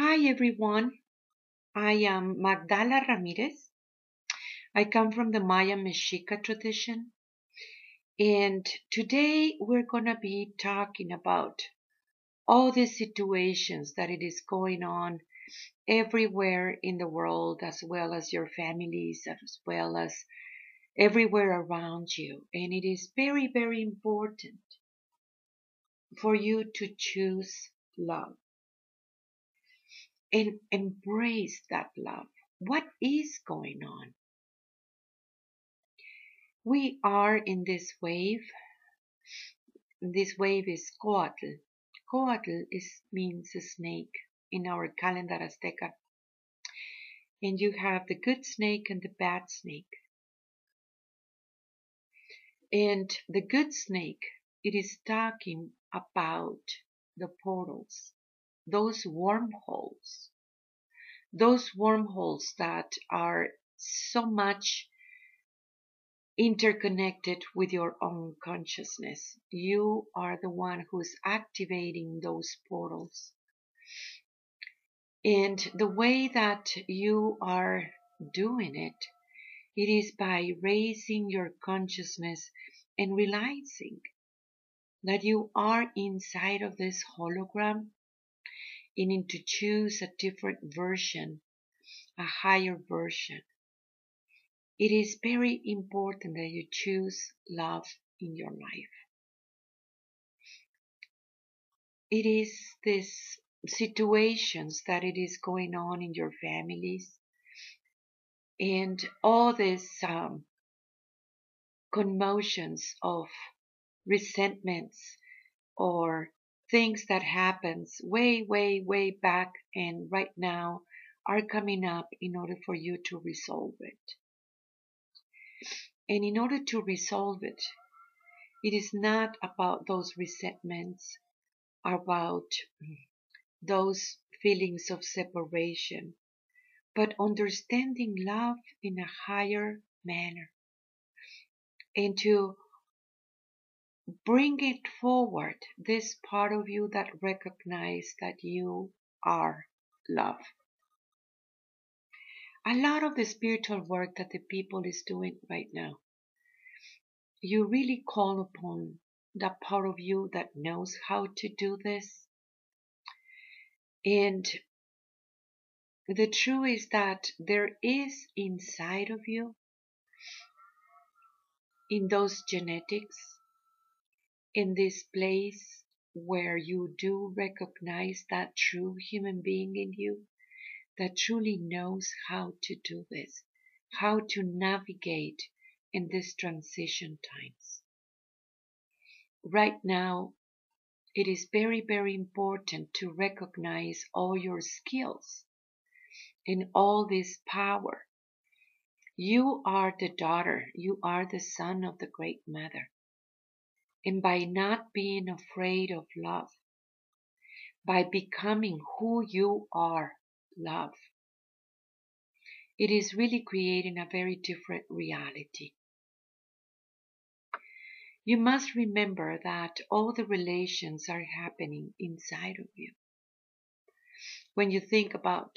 Hi everyone, I am Magdala Ramirez. I come from the Maya Mexica tradition. And today we're gonna be talking about all the situations that it is going on everywhere in the world as well as your families as well as everywhere around you. And it is very very important for you to choose love and embrace that love. What is going on? We are in this wave. This wave is Coatl. Coatl is, means a snake in our calendar Azteca. And you have the good snake and the bad snake. And the good snake, it is talking about the portals those wormholes, those wormholes that are so much interconnected with your own consciousness. You are the one who's activating those portals. And the way that you are doing it, it is by raising your consciousness and realizing that you are inside of this hologram need to choose a different version, a higher version. It is very important that you choose love in your life. It is these situations that it is going on in your families and all these um, commotions of resentments or things that happens way, way, way back and right now are coming up in order for you to resolve it. And in order to resolve it, it is not about those resentments, about those feelings of separation, but understanding love in a higher manner and to bring it forward, this part of you that recognize that you are love. A lot of the spiritual work that the people is doing right now, you really call upon that part of you that knows how to do this. And the truth is that there is inside of you, in those genetics, in this place where you do recognize that true human being in you that truly knows how to do this, how to navigate in these transition times. Right now, it is very, very important to recognize all your skills and all this power. You are the daughter, you are the son of the Great Mother and by not being afraid of love, by becoming who you are, love. It is really creating a very different reality. You must remember that all the relations are happening inside of you. When you think about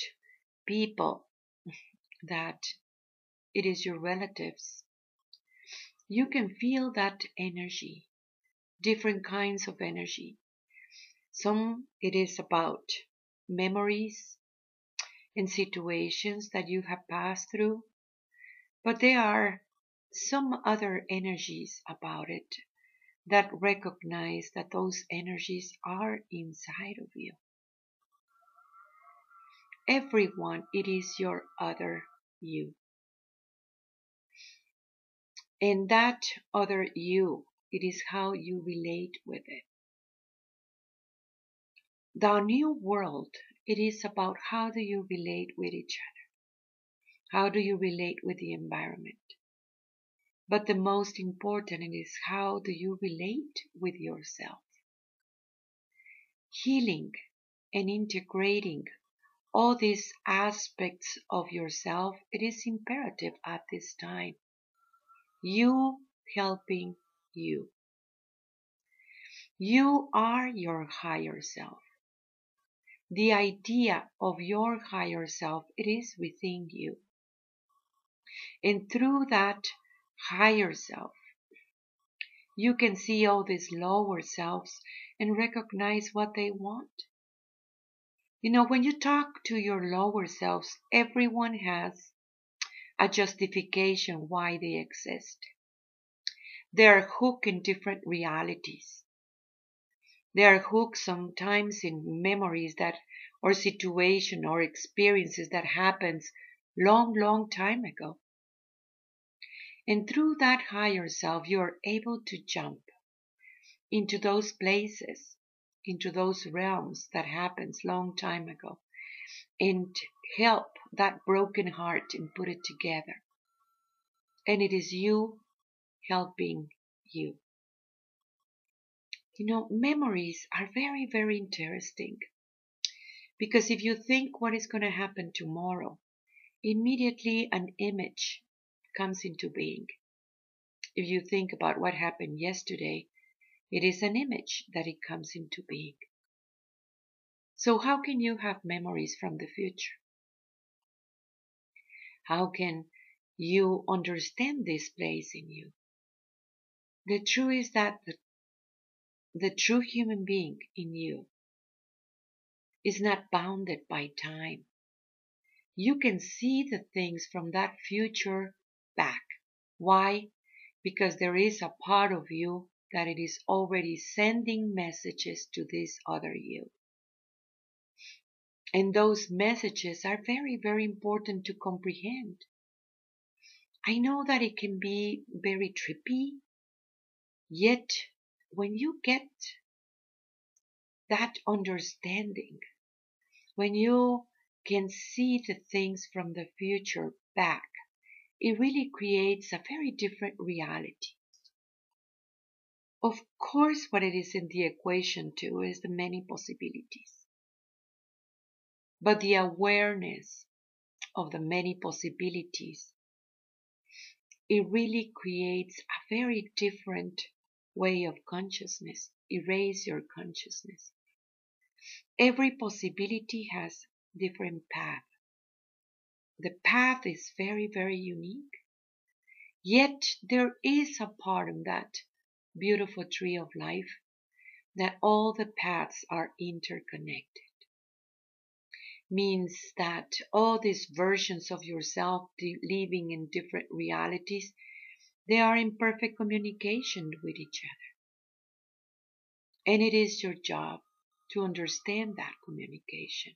people that it is your relatives, you can feel that energy different kinds of energy. Some it is about memories and situations that you have passed through, but there are some other energies about it that recognize that those energies are inside of you. Everyone, it is your other you. And that other you it is how you relate with it. The new world, it is about how do you relate with each other? How do you relate with the environment? But the most important is how do you relate with yourself? Healing and integrating all these aspects of yourself, it is imperative at this time. You helping you. You are your higher self. the idea of your higher self, it is within you. And through that higher self, you can see all these lower selves and recognize what they want. You know, when you talk to your lower selves, everyone has a justification why they exist. They are hooked in different realities. They are hooked sometimes in memories that or situation or experiences that happens long, long time ago. And through that higher self, you are able to jump into those places, into those realms that happens long time ago and help that broken heart and put it together. And it is you helping you. You know, memories are very, very interesting. Because if you think what is going to happen tomorrow, immediately an image comes into being. If you think about what happened yesterday, it is an image that it comes into being. So how can you have memories from the future? How can you understand this place in you? The truth is that the the true human being in you is not bounded by time. You can see the things from that future back. Why? Because there is a part of you that it is already sending messages to this other you. And those messages are very, very important to comprehend. I know that it can be very trippy, yet when you get that understanding, when you can see the things from the future back, it really creates a very different reality. Of course, what it is in the equation too is the many possibilities. But the awareness of the many possibilities, it really creates a very different way of consciousness. Erase your consciousness. Every possibility has different path. The path is very, very unique. Yet there is a part of that beautiful tree of life that all the paths are interconnected. Means that all these versions of yourself living in different realities they are in perfect communication with each other. And it is your job to understand that communication.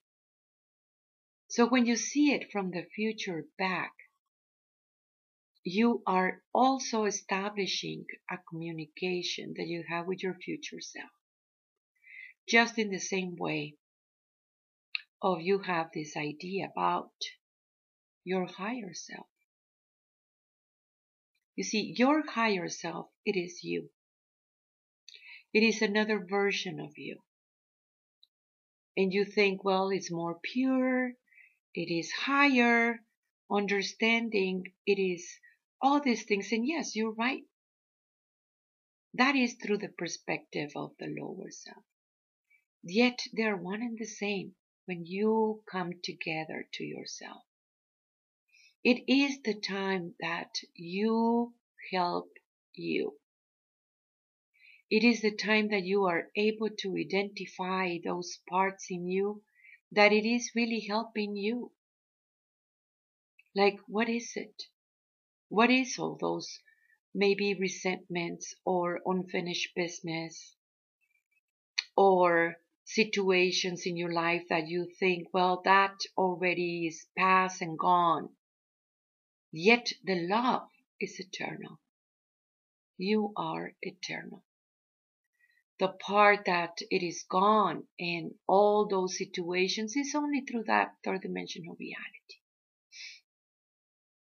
So when you see it from the future back, you are also establishing a communication that you have with your future self. Just in the same way of you have this idea about your higher self. You see, your higher self, it is you. It is another version of you. And you think, well, it's more pure, it is higher, understanding, it is all these things. And yes, you're right. That is through the perspective of the lower self. Yet they're one and the same when you come together to yourself. It is the time that you help you. It is the time that you are able to identify those parts in you that it is really helping you. Like, what is it? What is all those maybe resentments or unfinished business or situations in your life that you think, well, that already is past and gone. Yet the love is eternal. You are eternal. The part that it is gone in all those situations is only through that third dimensional reality.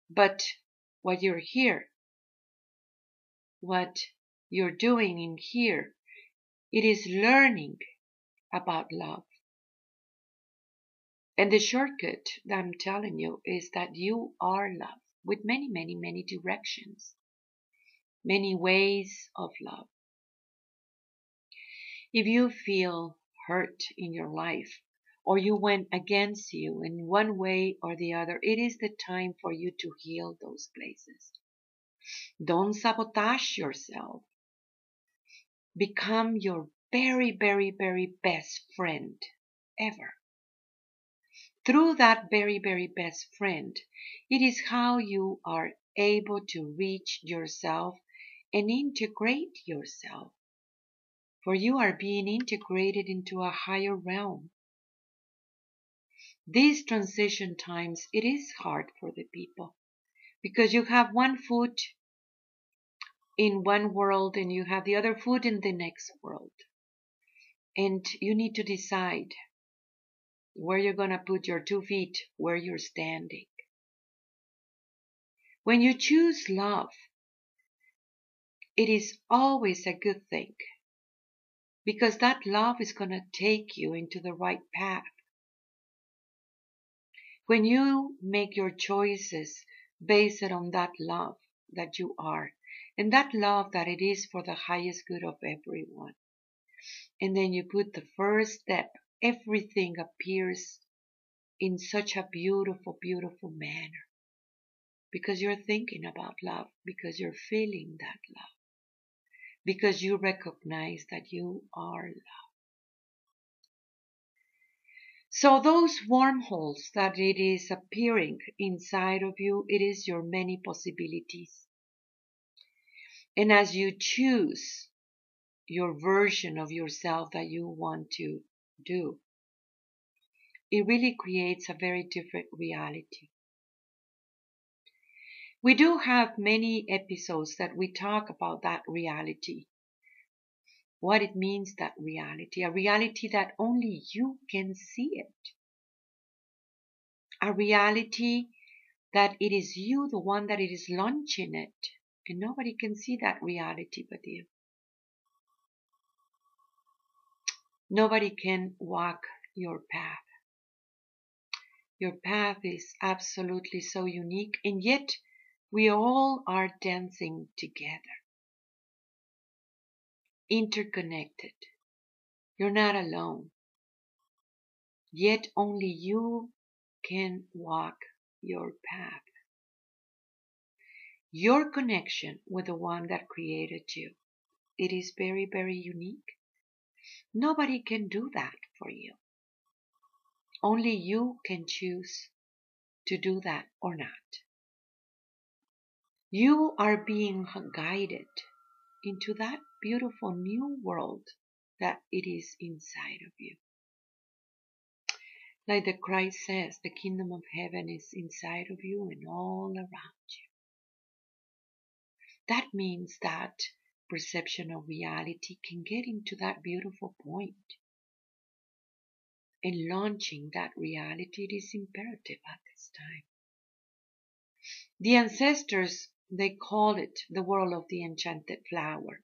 But what you're here, what you're doing in here, it is learning about love. And the shortcut that I'm telling you is that you are love with many, many, many directions, many ways of love. If you feel hurt in your life, or you went against you in one way or the other, it is the time for you to heal those places. Don't sabotage yourself. Become your very, very, very best friend ever. Through that very, very best friend, it is how you are able to reach yourself and integrate yourself. For you are being integrated into a higher realm. These transition times, it is hard for the people because you have one foot in one world and you have the other foot in the next world. And you need to decide where you're going to put your two feet, where you're standing. When you choose love, it is always a good thing because that love is going to take you into the right path. When you make your choices based on that love that you are, and that love that it is for the highest good of everyone, and then you put the first step, everything appears in such a beautiful, beautiful manner. Because you're thinking about love, because you're feeling that love, because you recognize that you are love. So those wormholes that it is appearing inside of you, it is your many possibilities. And as you choose your version of yourself that you want to do, it really creates a very different reality. We do have many episodes that we talk about that reality what it means that reality, a reality that only you can see it. A reality that it is you, the one that it is launching it, and nobody can see that reality but you. Nobody can walk your path. Your path is absolutely so unique, and yet we all are dancing together interconnected. You're not alone. Yet only you can walk your path. Your connection with the one that created you. It is very, very unique. Nobody can do that for you. Only you can choose to do that or not. You are being guided into that beautiful new world that it is inside of you. Like the Christ says, the kingdom of heaven is inside of you and all around you. That means that perception of reality can get into that beautiful point. And launching that reality it is imperative at this time. The ancestors they call it the world of the enchanted flower.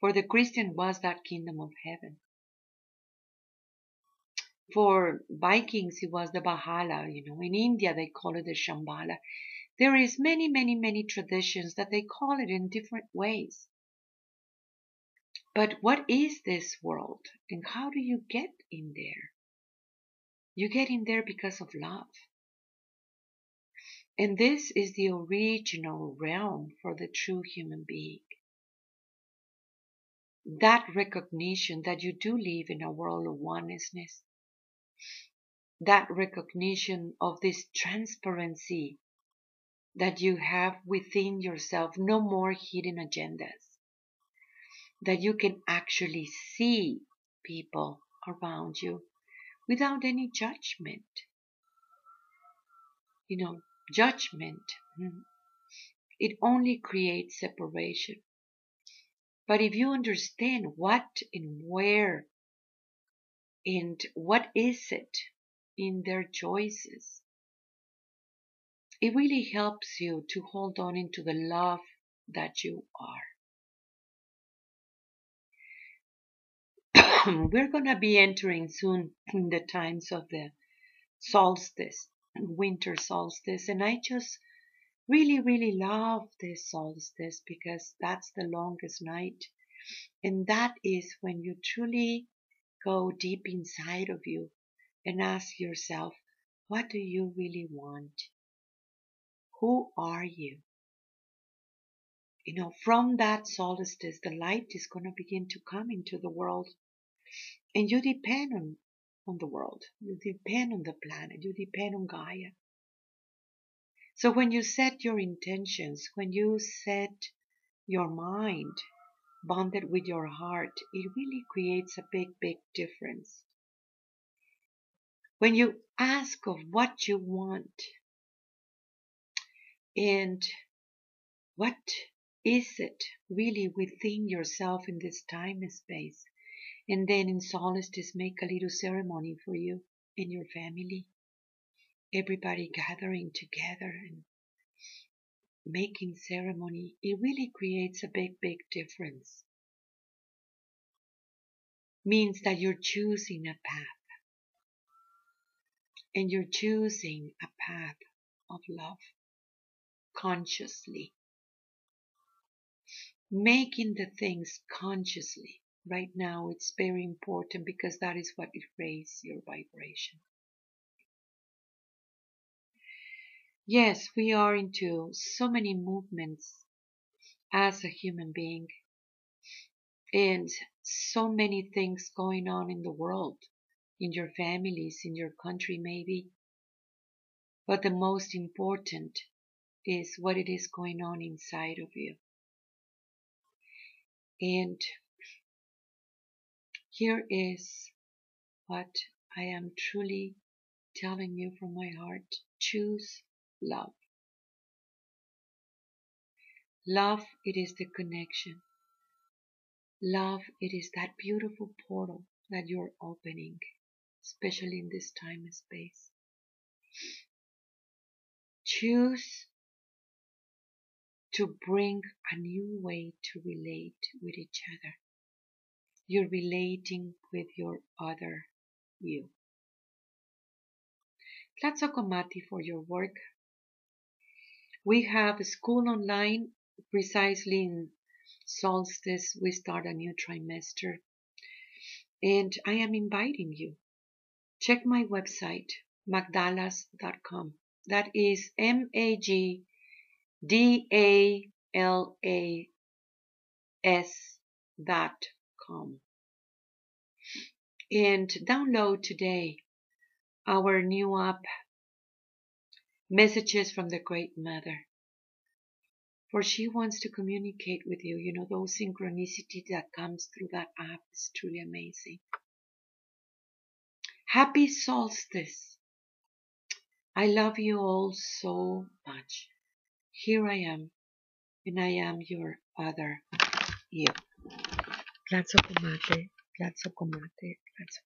For the Christian was that kingdom of heaven. For Vikings, it was the Valhalla, you know. In India, they call it the Shambhala. There is many, many, many traditions that they call it in different ways. But what is this world and how do you get in there? You get in there because of love. And this is the original realm for the true human being. That recognition that you do live in a world of oneness, that recognition of this transparency that you have within yourself, no more hidden agendas, that you can actually see people around you without any judgment. You know, judgment, hmm, it only creates separation. But if you understand what and where and what is it in their choices, it really helps you to hold on into the love that you are. We're going to be entering soon in the times of the solstice winter solstice and I just really really love this solstice because that's the longest night and that is when you truly go deep inside of you and ask yourself, what do you really want? Who are you? You know, from that solstice, the light is going to begin to come into the world. And you depend on, on the world. You depend on the planet. You depend on Gaia. So when you set your intentions, when you set your mind bonded with your heart, it really creates a big, big difference. When you ask of what you want and what is it really within yourself in this time and space, and then in solstice make a little ceremony for you and your family everybody gathering together and making ceremony, it really creates a big, big difference. Means that you're choosing a path. And you're choosing a path of love consciously. Making the things consciously right now, it's very important because that is what raises your vibration. Yes, we are into so many movements as a human being and so many things going on in the world, in your families, in your country maybe. But the most important is what it is going on inside of you. And here is what I am truly telling you from my heart. Choose love. Love, it is the connection. Love, it is that beautiful portal that you're opening, especially in this time and space. Choose to bring a new way to relate with each other. You're relating with your other you. Tlazohcamati for your work. We have school online precisely in solstice. We start a new trimester. And I am inviting you. Check my website, magdalas.com. That is M A G D A L A S dot com. And download today our new app messages from the Great Mother. For she wants to communicate with you. You know, those synchronicity that comes through that app is truly amazing. Happy solstice. I love you all so much. Here I am, and I am your other you. Tlazohcamati, platzo comate, platzo